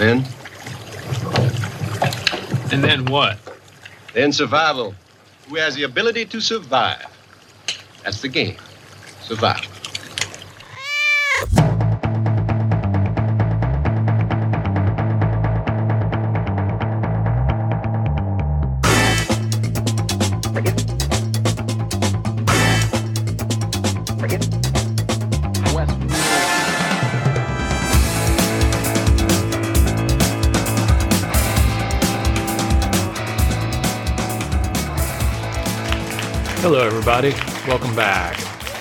Then? And then what? Then survival. Who has the ability to survive? That's the game. Survival. Everybody. Welcome back.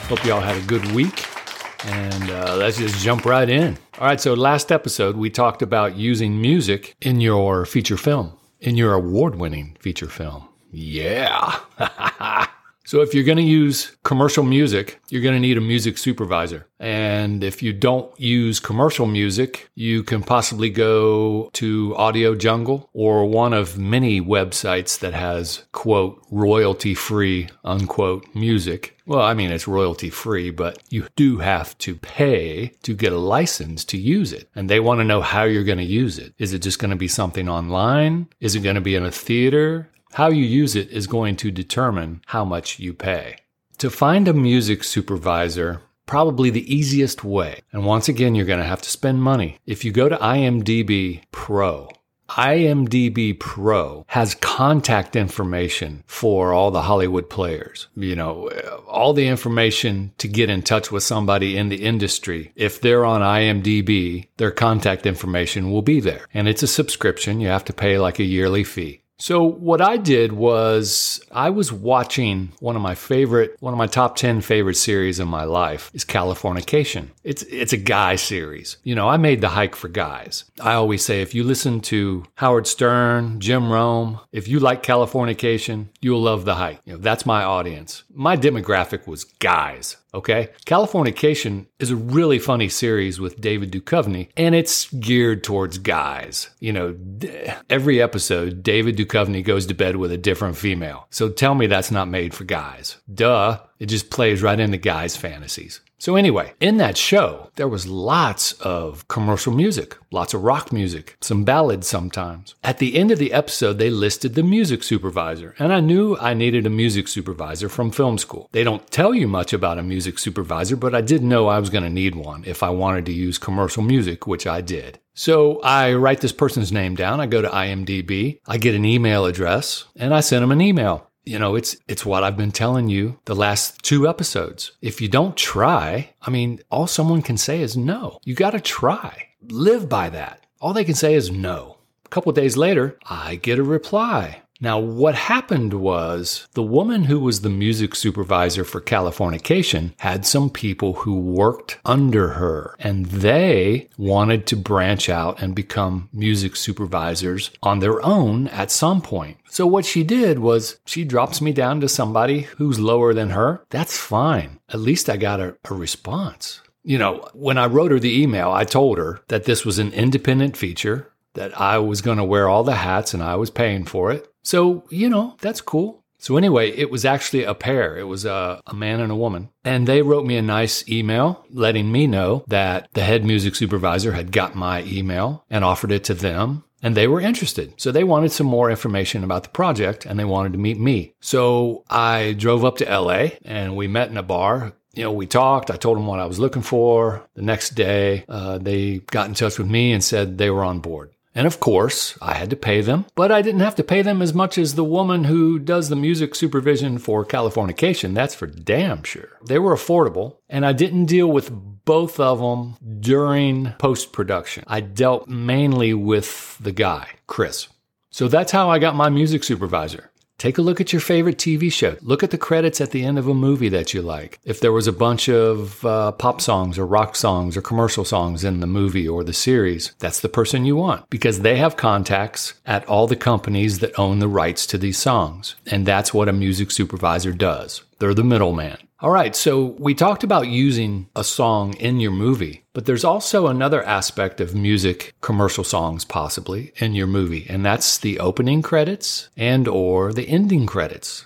Hope you all had a good week. And uh, let's just jump right in. All right, so last episode, we talked about using music in your feature film, in your award winning feature film. Yeah. So if you're going to use commercial music, you're going to need a music supervisor. And if you don't use commercial music, you can possibly go to Audio Jungle or one of many websites that has quote royalty free unquote music. Well, I mean, it's royalty free, but you do have to pay to get a license to use it. And they want to know how you're going to use it. Is it just going to be something online? Is it going to be in a theater? How you use it is going to determine how much you pay. To find a music supervisor, probably the easiest way, and once again, you're going to have to spend money. If you go to IMDb Pro, IMDb Pro has contact information for all the Hollywood players. You know, all the information to get in touch with somebody in the industry. If they're on IMDb, their contact information will be there. And it's a subscription. You have to pay like a yearly fee. So what I did was I was watching one of my favorite, one of my top 10 favorite series in my life is Californication. It's, it's a guy series. You know, I made the hike for guys. I always say if you listen to Howard Stern, Jim Rome, if you like Californication, you'll love the hike. You know, that's my audience. My demographic was guys. Okay. Californication is a really funny series with David Duchovny, and it's geared towards guys. You know, every episode, David Duchovny goes to bed with a different female. So tell me that's not made for guys. Duh. It just plays right into guys' fantasies. So anyway, in that show, there was lots of commercial music, lots of rock music, some ballads sometimes. At the end of the episode, they listed the music supervisor, and I knew I needed a music supervisor from film school. They don't tell you much about a music supervisor, but I did know I was going to need one if I wanted to use commercial music, which I did. So I write this person's name down. I go to IMDb. I get an email address and I send them an email you know, it's it's what I've been telling you the last two episodes. If you don't try, I mean, all someone can say is no. You got to try. Live by that. All they can say is no. A couple days later, I get a reply. Now, what happened was the woman who was the music supervisor for Californication had some people who worked under her, and they wanted to branch out and become music supervisors on their own at some point. So, what she did was she drops me down to somebody who's lower than her. That's fine. At least I got a, a response. You know, when I wrote her the email, I told her that this was an independent feature that I was going to wear all the hats and I was paying for it. So, you know, that's cool. So, anyway, it was actually a pair. It was a, a, man and a woman. And they wrote me a nice email letting me know that the head music supervisor had got my email and offered it to them. And they were interested. So they wanted some more information about the project and they wanted to meet me. So I drove up to LA and we met in a bar you know, we talked. I told them what I was looking for. The next day, uh, they got in touch with me and said they were on board. And of course, I had to pay them, but I didn't have to pay them as much as the woman who does the music supervision for Californication. That's for damn sure. They were affordable, and I didn't deal with both of them during post production. I dealt mainly with the guy, Chris. So that's how I got my music supervisor. Take a look at your favorite TV show. Look at the credits at the end of a movie that you like. If there was a bunch of uh, pop songs or rock songs or commercial songs in the movie or the series, that's the person you want because they have contacts at all the companies that own the rights to these songs. And that's what a music supervisor does. They're the middleman. All right, so we talked about using a song in your movie, but there's also another aspect of music commercial songs possibly in your movie, and that's the opening credits and or the ending credits.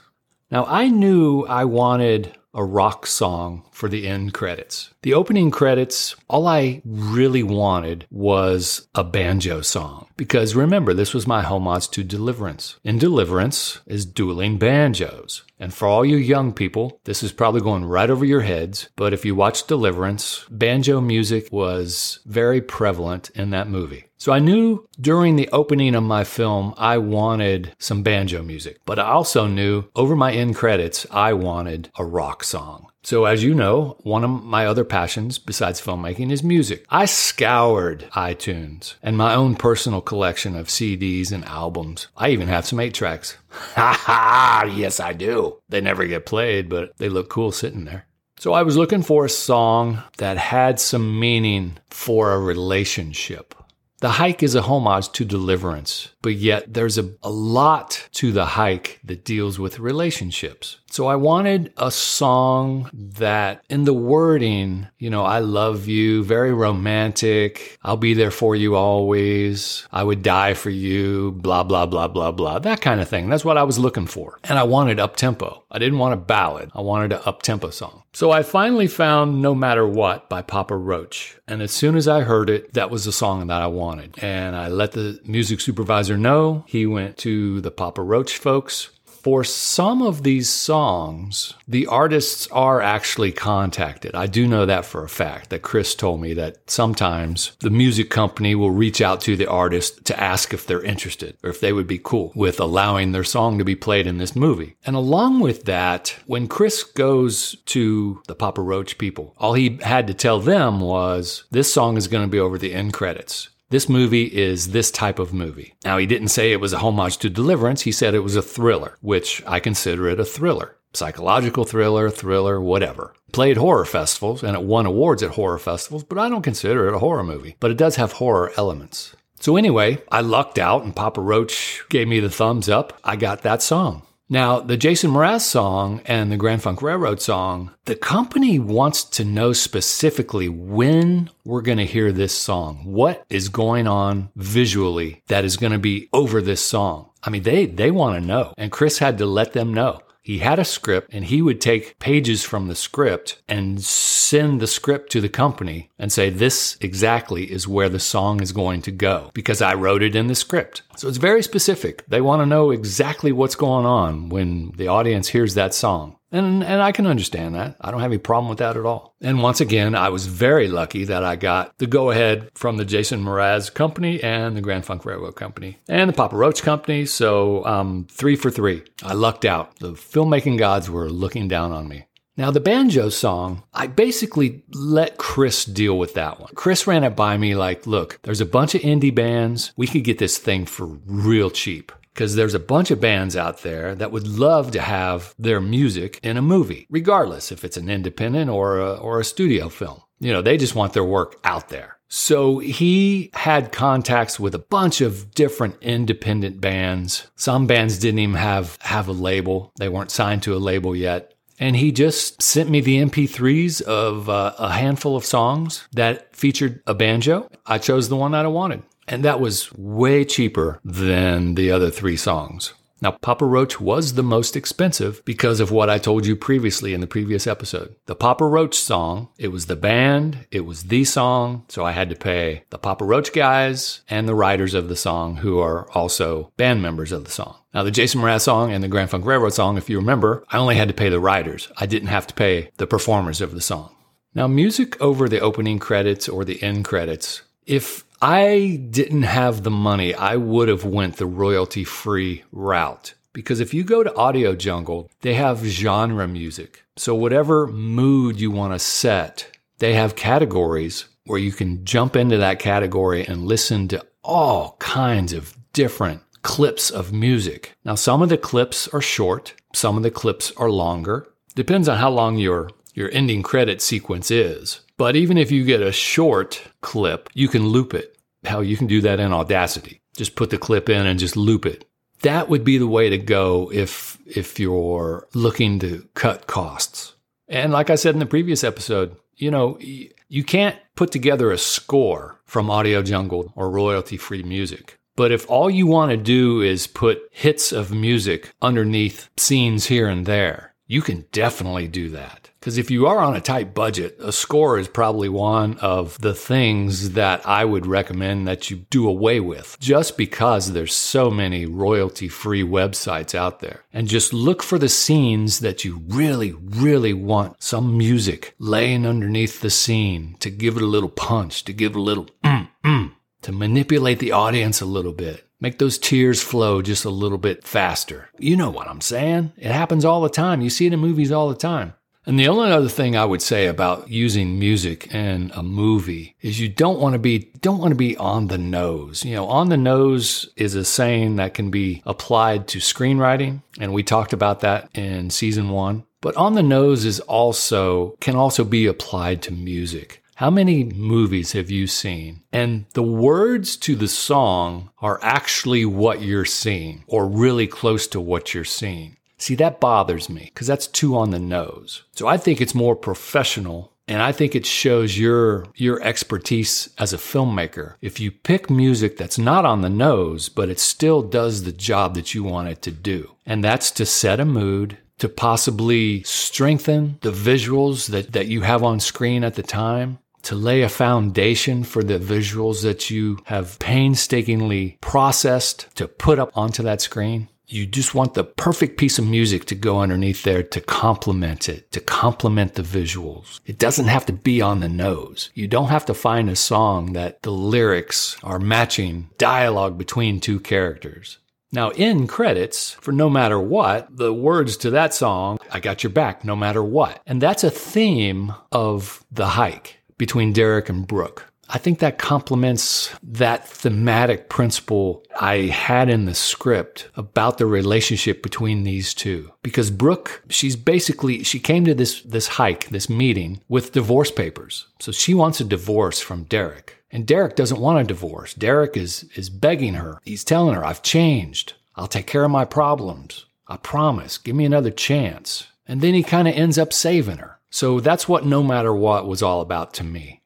Now, I knew I wanted a rock song for the end credits. The opening credits, all I really wanted was a banjo song. Because remember, this was my homage to Deliverance. And Deliverance is dueling banjos. And for all you young people, this is probably going right over your heads. But if you watch Deliverance, banjo music was very prevalent in that movie. So I knew during the opening of my film, I wanted some banjo music, but I also knew over my end credits, I wanted a rock song. So, as you know, one of my other passions besides filmmaking is music. I scoured iTunes and my own personal collection of CDs and albums. I even have some 8 tracks. Ha ha! Yes, I do. They never get played, but they look cool sitting there. So, I was looking for a song that had some meaning for a relationship. The hike is a homage to deliverance, but yet there's a, a lot to the hike that deals with relationships. So I wanted a song that in the wording, you know, I love you, very romantic. I'll be there for you always. I would die for you, blah, blah, blah, blah, blah. That kind of thing. That's what I was looking for. And I wanted up tempo. I didn't want a ballad. I wanted an up tempo song. So I finally found No Matter What by Papa Roach. And as soon as I heard it, that was the song that I wanted. And I let the music supervisor know. He went to the Papa Roach folks for some of these songs, the artists are actually contacted. I do know that for a fact that Chris told me that sometimes the music company will reach out to the artist to ask if they're interested or if they would be cool with allowing their song to be played in this movie. And along with that, when Chris goes to the Papa Roach people, all he had to tell them was this song is going to be over the end credits. This movie is this type of movie. Now, he didn't say it was a homage to Deliverance. He said it was a thriller, which I consider it a thriller. Psychological thriller, thriller, whatever. Played horror festivals and it won awards at horror festivals, but I don't consider it a horror movie. But it does have horror elements. So anyway, I lucked out and Papa Roach gave me the thumbs up. I got that song. Now, the Jason Mraz song and the Grand Funk Railroad song, the company wants to know specifically when we're going to hear this song. What is going on visually that is going to be over this song? I mean, they, they want to know. And Chris had to let them know. He had a script and he would take pages from the script and send the script to the company and say, this exactly is where the song is going to go because I wrote it in the script. So it's very specific. They want to know exactly what's going on when the audience hears that song. And, and I can understand that. I don't have any problem with that at all. And once again, I was very lucky that I got the go ahead from the Jason Mraz company and the Grand Funk Railroad company and the Papa Roach company. So um, three for three. I lucked out. The filmmaking gods were looking down on me. Now, the banjo song, I basically let Chris deal with that one. Chris ran it by me like, look, there's a bunch of indie bands. We could get this thing for real cheap because there's a bunch of bands out there that would love to have their music in a movie, regardless if it's an independent or a, or a studio film. You know, they just want their work out there. So he had contacts with a bunch of different independent bands. Some bands didn't even have, have a label. They weren't signed to a label yet. And he just sent me the MP3s of uh, a handful of songs that featured a banjo. I chose the one that I wanted. And that was way cheaper than the other three songs. Now, Papa Roach was the most expensive because of what I told you previously in the previous episode. The Papa Roach song, it was the band, it was the song, so I had to pay the Papa Roach guys and the writers of the song who are also band members of the song. Now, the Jason Mraz song and the Grand Funk Railroad song, if you remember, I only had to pay the writers. I didn't have to pay the performers of the song. Now, music over the opening credits or the end credits, if I didn't have the money, I would have went the royalty free route. Because if you go to Audio Jungle, they have genre music. So whatever mood you want to set, they have categories where you can jump into that category and listen to all kinds of different clips of music. Now, some of the clips are short, some of the clips are longer. Depends on how long your, your ending credit sequence is. But even if you get a short clip, you can loop it. Hell, you can do that in Audacity. Just put the clip in and just loop it. That would be the way to go if if you're looking to cut costs. And like I said in the previous episode, you know, you can't put together a score from Audio Jungle or royalty free music. But if all you want to do is put hits of music underneath scenes here and there, you can definitely do that. Because if you are on a tight budget, a score is probably one of the things that I would recommend that you do away with just because there's so many royalty free websites out there. And just look for the scenes that you really, really want some music laying underneath the scene to give it a little punch, to give it a little mm, mm, to manipulate the audience a little bit. Make those tears flow just a little bit faster. You know what I'm saying? It happens all the time. You see it in movies all the time. And the only other thing I would say about using music in a movie is you don't want to be don't want to be on the nose. You know, on the nose is a saying that can be applied to screenwriting, and we talked about that in season 1. But on the nose is also can also be applied to music. How many movies have you seen? And the words to the song are actually what you're seeing or really close to what you're seeing. See, that bothers me because that's too on the nose. So I think it's more professional and I think it shows your your expertise as a filmmaker. If you pick music that's not on the nose, but it still does the job that you want it to do. And that's to set a mood, to possibly strengthen the visuals that, that you have on screen at the time, to lay a foundation for the visuals that you have painstakingly processed to put up onto that screen. You just want the perfect piece of music to go underneath there to complement it, to complement the visuals. It doesn't have to be on the nose. You don't have to find a song that the lyrics are matching dialogue between two characters. Now, in credits, for no matter what, the words to that song, I got your back no matter what. And that's a theme of the hike between Derek and Brooke. I think that complements that thematic principle I had in the script about the relationship between these two. Because Brooke, she's basically, she came to this, this hike, this meeting with divorce papers. So she wants a divorce from Derek. And Derek doesn't want a divorce. Derek is, is begging her. He's telling her, I've changed. I'll take care of my problems. I promise. Give me another chance. And then he kind of ends up saving her. So that's what No Matter What was all about to me.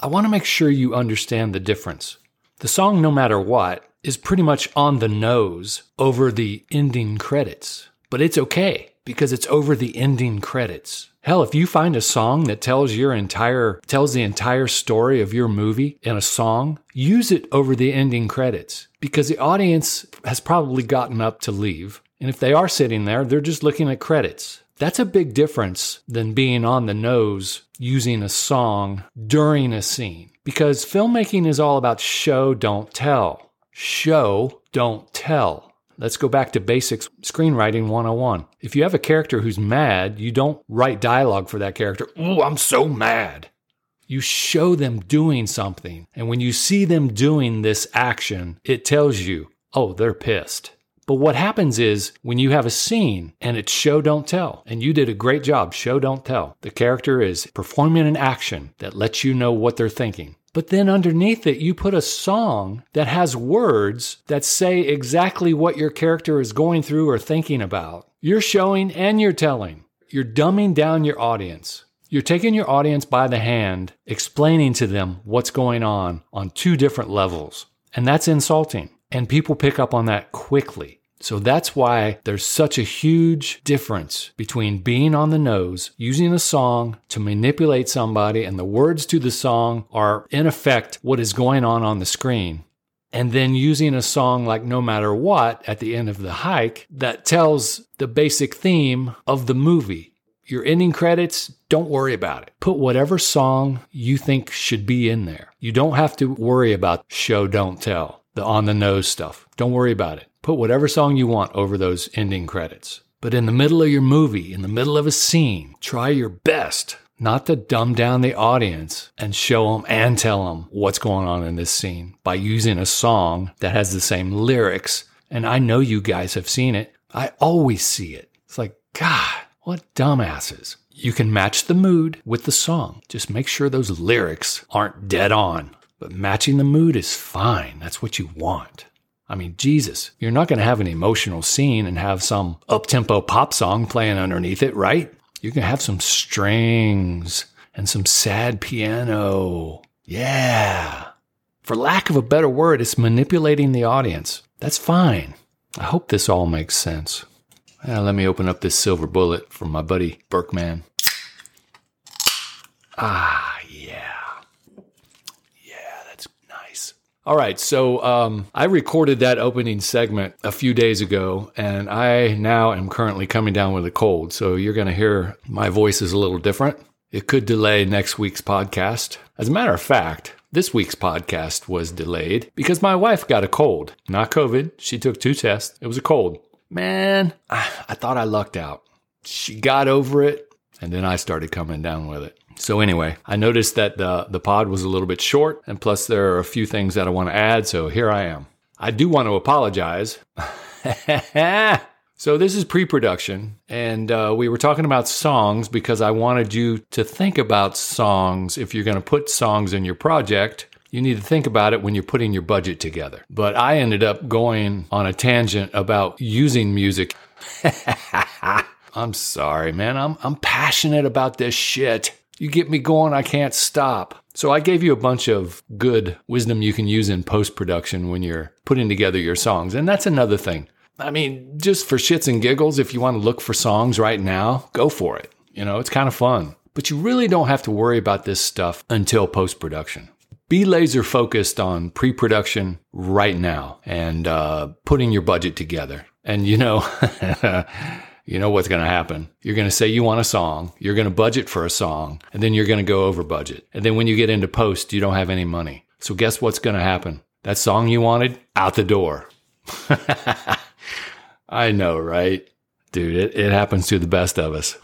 I want to make sure you understand the difference. The song No Matter What is pretty much on the nose over the ending credits, but it's okay because it's over the ending credits. Hell, if you find a song that tells your entire tells the entire story of your movie in a song, use it over the ending credits because the audience has probably gotten up to leave. And if they are sitting there, they're just looking at credits. That's a big difference than being on the nose using a song during a scene. Because filmmaking is all about show, don't tell. Show, don't tell. Let's go back to basics screenwriting 101. If you have a character who's mad, you don't write dialogue for that character. Oh, I'm so mad. You show them doing something. And when you see them doing this action, it tells you, oh, they're pissed. But what happens is when you have a scene and it's show don't tell, and you did a great job, show don't tell. The character is performing an action that lets you know what they're thinking. But then underneath it, you put a song that has words that say exactly what your character is going through or thinking about. You're showing and you're telling. You're dumbing down your audience. You're taking your audience by the hand, explaining to them what's going on on two different levels. And that's insulting. And people pick up on that quickly. So that's why there's such a huge difference between being on the nose, using a song to manipulate somebody, and the words to the song are in effect what is going on on the screen. And then using a song like No Matter What at the end of the hike that tells the basic theme of the movie. Your ending credits, don't worry about it. Put whatever song you think should be in there. You don't have to worry about show, don't tell the on the nose stuff. Don't worry about it. Put whatever song you want over those ending credits. But in the middle of your movie, in the middle of a scene, try your best not to dumb down the audience and show them and tell them what's going on in this scene by using a song that has the same lyrics. And I know you guys have seen it. I always see it. It's like, God, what dumbasses. You can match the mood with the song. Just make sure those lyrics aren't dead on. But matching the mood is fine. That's what you want. I mean, Jesus, you're not going to have an emotional scene and have some up tempo pop song playing underneath it, right? You're going to have some strings and some sad piano. Yeah. For lack of a better word, it's manipulating the audience. That's fine. I hope this all makes sense. Uh, let me open up this silver bullet from my buddy Berkman. Ah, yeah. Yeah, that's nice. All right, so um, I recorded that opening segment a few days ago, and I now am currently coming down with a cold. So you're going to hear my voice is a little different. It could delay next week's podcast. As a matter of fact, this week's podcast was delayed because my wife got a cold. Not COVID. She took two tests. It was a cold. Man, I, I thought I lucked out. She got over it, and then I started coming down with it. So anyway, I noticed that the the pod was a little bit short, and plus there are a few things that I want to add. So here I am. I do want to apologize. so this is pre-production, and uh, we were talking about songs because I wanted you to think about songs. If you're going to put songs in your project, you need to think about it when you're putting your budget together. But I ended up going on a tangent about using music. I'm sorry, man. I'm I'm passionate about this shit. You get me going, I can't stop. So I gave you a bunch of good wisdom you can use in post production when you're putting together your songs. And that's another thing. I mean, just for shits and giggles, if you want to look for songs right now, go for it. You know, it's kind of fun. But you really don't have to worry about this stuff until post production. Be laser focused on pre production right now and uh, putting your budget together. And you know, you know what's going to happen. You're going to say you want a song, you're going to budget for a song, and then you're going to go over budget. And then when you get into post, you don't have any money. So guess what's going to happen? That song you wanted, out the door. I know, right? Dude, it, it happens to the best of us.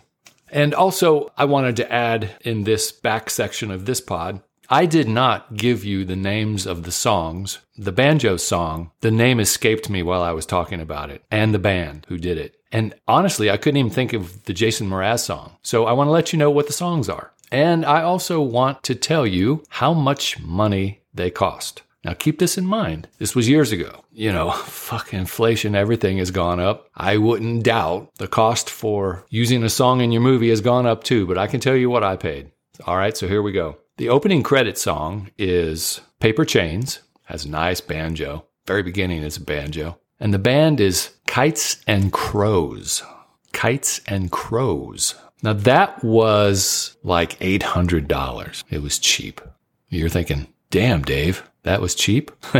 And also, I wanted to add in this back section of this pod, I did not give you the names of the songs. The banjo song, the name escaped me while I was talking about it, and the band who did it. And honestly, I couldn't even think of the Jason Mraz song. So I want to let you know what the songs are. And I also want to tell you how much money they cost. Now keep this in mind. This was years ago. You know, fuck inflation, everything has gone up. I wouldn't doubt the cost for using a song in your movie has gone up too, but I can tell you what I paid. All right, so here we go. The opening credit song is Paper Chains, has a nice banjo. Very beginning is a banjo. And the band is Kites and Crows. Kites and Crows. Now that was like $800. It was cheap. You're thinking, damn, Dave, that was cheap?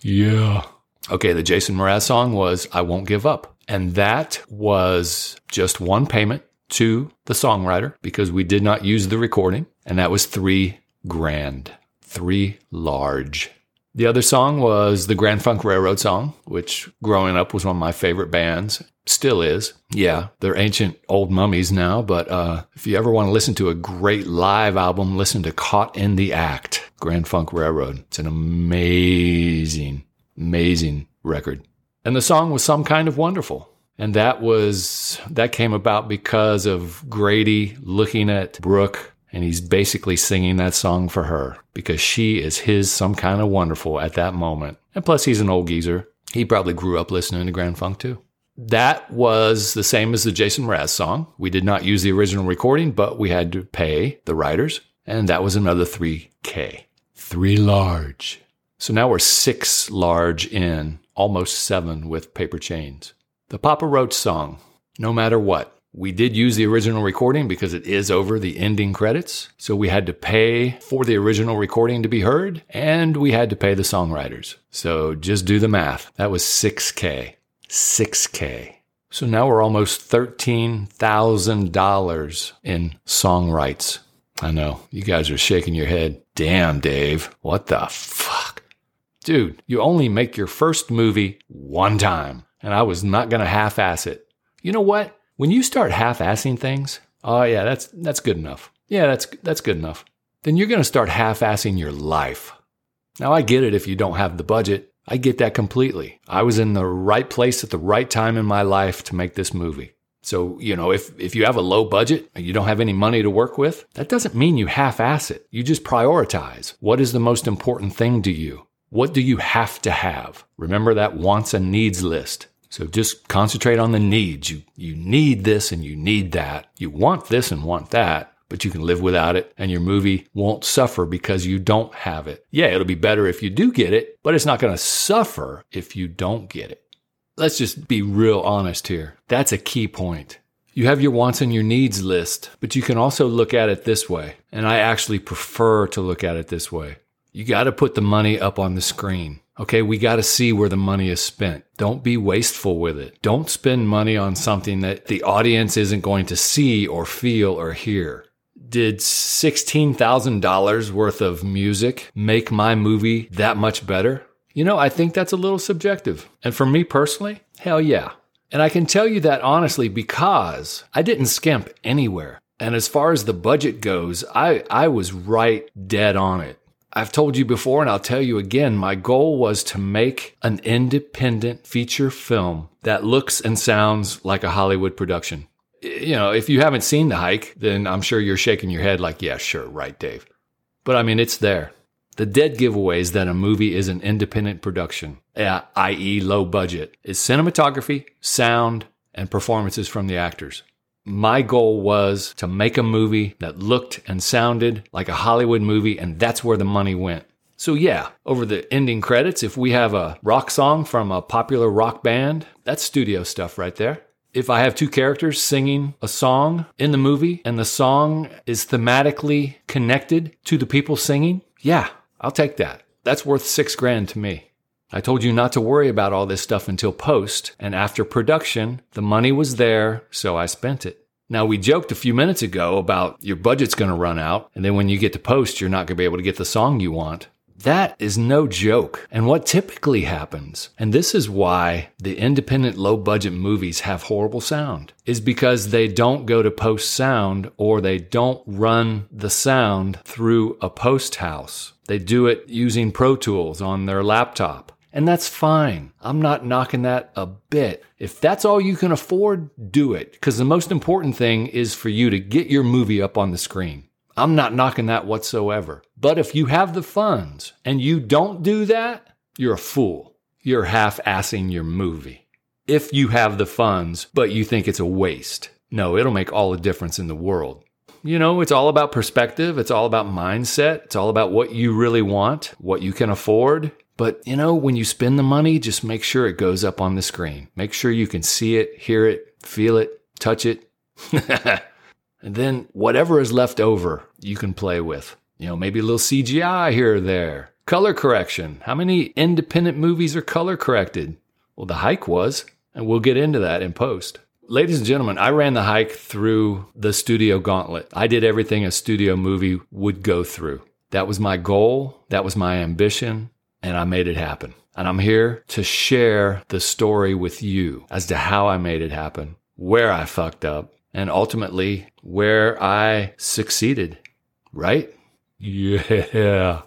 yeah. Okay, the Jason Mraz song was I Won't Give Up. And that was just one payment to the songwriter because we did not use the recording. And that was three grand, three large. The other song was the Grand Funk Railroad song, which growing up was one of my favorite bands. Still is. Yeah, they're ancient old mummies now, but uh, if you ever want to listen to a great live album, listen to Caught in the Act, Grand Funk Railroad. It's an amazing, amazing record. And the song was Some Kind of Wonderful. And that was, that came about because of Grady looking at Brooke and he's basically singing that song for her because she is his some kind of wonderful at that moment. And plus, he's an old geezer. He probably grew up listening to Grand Funk too. That was the same as the Jason Mraz song. We did not use the original recording, but we had to pay the writers, and that was another 3K. Three large. So now we're six large in, almost seven with paper chains. The Papa Roach song, No Matter What. We did use the original recording because it is over the ending credits. So we had to pay for the original recording to be heard and we had to pay the songwriters. So just do the math. That was 6K. 6K. So now we're almost $13,000 in song rights. I know you guys are shaking your head. Damn, Dave. What the fuck? Dude, you only make your first movie one time and I was not going to half ass it. You know what? When you start half-assing things, oh yeah, that's that's good enough. Yeah, that's that's good enough. Then you're going to start half-assing your life. Now I get it if you don't have the budget. I get that completely. I was in the right place at the right time in my life to make this movie. So, you know, if, if you have a low budget and you don't have any money to work with, that doesn't mean you half ass it. You just prioritize. What is the most important thing to you? What do you have to have? Remember that wants and needs list. So just concentrate on the needs. You, you need this and you need that. You want this and want that, but you can live without it and your movie won't suffer because you don't have it. Yeah, it'll be better if you do get it, but it's not going to suffer if you don't get it. Let's just be real honest here. That's a key point. You have your wants and your needs list, but you can also look at it this way. And I actually prefer to look at it this way. You got to put the money up on the screen. Okay, we got to see where the money is spent. Don't be wasteful with it. Don't spend money on something that the audience isn't going to see or feel or hear. Did $16,000 worth of music make my movie that much better? You know, I think that's a little subjective. And for me personally, hell yeah. And I can tell you that honestly because I didn't skimp anywhere. And as far as the budget goes, I, I was right dead on it. I've told you before, and I'll tell you again, my goal was to make an independent feature film that looks and sounds like a Hollywood production. You know, if you haven't seen The Hike, then I'm sure you're shaking your head like, yeah, sure, right, Dave. But I mean, it's there. The dead giveaways that a movie is an independent production, uh, i.e., low budget, is cinematography, sound, and performances from the actors. My goal was to make a movie that looked and sounded like a Hollywood movie, and that's where the money went. So, yeah, over the ending credits, if we have a rock song from a popular rock band, that's studio stuff right there. If I have two characters singing a song in the movie and the song is thematically connected to the people singing, yeah, I'll take that. That's worth six grand to me. I told you not to worry about all this stuff until post, and after production, the money was there, so I spent it. Now, we joked a few minutes ago about your budget's to run out, and then when you get to post, you're not to be able to get the song you want. That is no joke. And what typically happens, and this is why the independent low budget movies have horrible sound, is because they don't go to post sound or they don't run the sound through a post house. They do it using Pro Tools on their laptop. And that's fine. I'm not knocking that a bit. If that's all you can afford, do it. Because the most important thing is for you to get your movie up on the screen. I'm not knocking that whatsoever. But if you have the funds and you don't do that, you're a fool. You're half assing your movie. If you have the funds, but you think it's a waste, no, it'll make all the difference in the world. You know, it's all about perspective. It's all about mindset. It's all about what you really want, what you can afford, but, you know, when you spend the money, just make sure it goes up on the screen. Make sure you can see it, hear it, feel it, touch it. and then whatever is left over, you can play with. You know, maybe a little CGI here or there. Color correction. How many independent movies are color corrected? Well, The Hike was, and we'll get into that in post. Ladies and gentlemen, I ran the hike through the studio gauntlet. I did everything a studio movie would go through. That was my goal. That was my ambition and I made it happen. And I'm here to share the story with you as to how I made it happen, where I fucked up, and ultimately where I succeeded. Right? Yeah.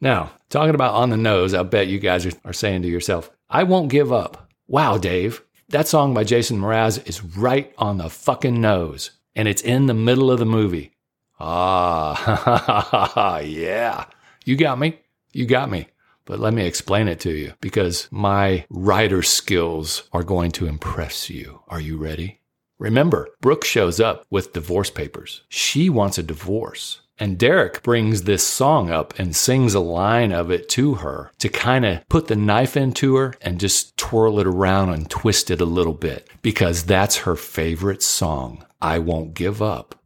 Now, talking about on the nose, I bet you guys are, saying to yourself, I won't give up. Wow, Dave, that song by Jason Mraz is right on the fucking nose, and it's in the middle of the movie. Ah, yeah. You got me. You got me. But let me explain it to you because my writer skills are going to impress you. Are you ready? Remember, Brooke shows up with divorce papers. She wants a divorce. And Derek brings this song up and sings a line of it to her to kind of put the knife into her and just twirl it around and twist it a little bit because that's her favorite song. I won't give up.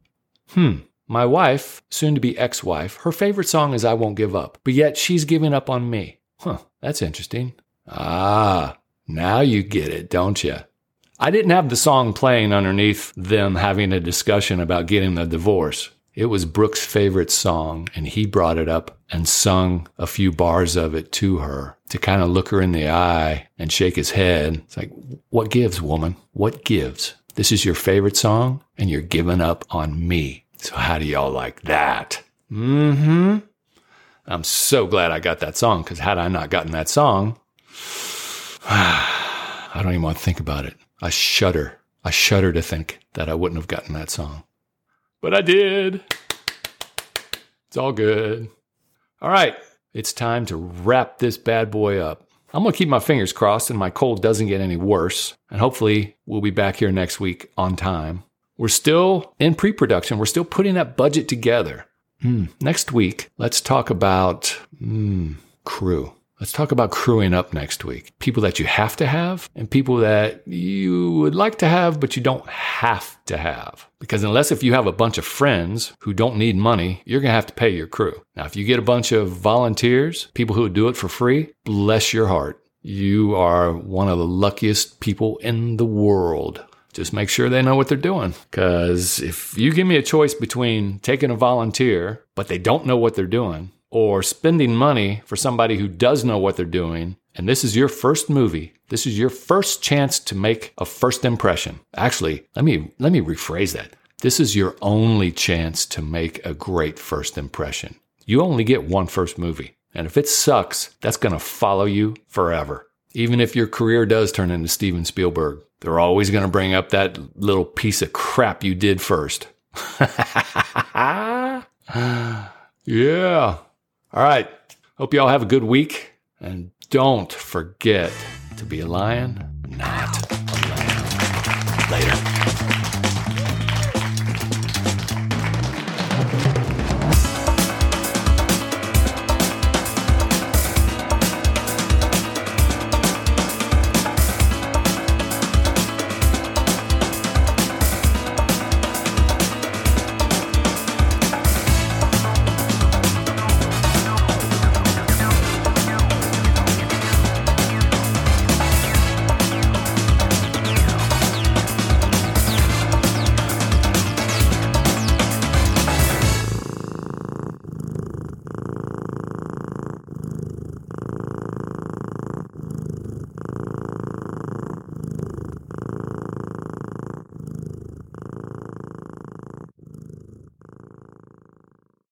Hmm. My wife, soon to be ex wife, her favorite song is I Won't Give Up, but yet she's giving up on me. Huh, that's interesting. Ah, now you get it, don't you? I didn't have the song playing underneath them having a discussion about getting the divorce. It was Brooke's favorite song, and he brought it up and sung a few bars of it to her to kind of look her in the eye and shake his head. It's like, what gives, woman? What gives? This is your favorite song, and you're giving up on me. So how do y'all like that? Mm-hmm. I'm so glad I got that song because had I not gotten that song, I don't even want to think about it. I shudder. I shudder to think that I wouldn't have gotten that song. But I did. It's all good. All right. It's time to wrap this bad boy up. I'm going to keep my fingers crossed and my cold doesn't get any worse. And hopefully, we'll be back here next week on time. We're still in pre production. We're still putting that budget together. Mm. Next week, let's talk about mm, crew. Let's talk about crewing up next week. People that you have to have and people that you would like to have, but you don't have to have. Because unless if you have a bunch of friends who don't need money, you're going to have to pay your crew. Now, if you get a bunch of volunteers, people who do it for free, bless your heart. You are one of the luckiest people in the world. Just make sure they know what they're doing. Because if you give me a choice between taking a volunteer, but they don't know what they're doing, or spending money for somebody who does know what they're doing, and this is your first movie, this is your first chance to make a first impression. Actually, let me let me rephrase that. This is your only chance to make a great first impression. You only get one first movie. And if it sucks, that's going to follow you forever. Even if your career does turn into Steven Spielberg, they're always going to bring up that little piece of crap you did first. yeah. All right. Hope you all have a good week. And don't forget to be a lion, not a lamb. Later.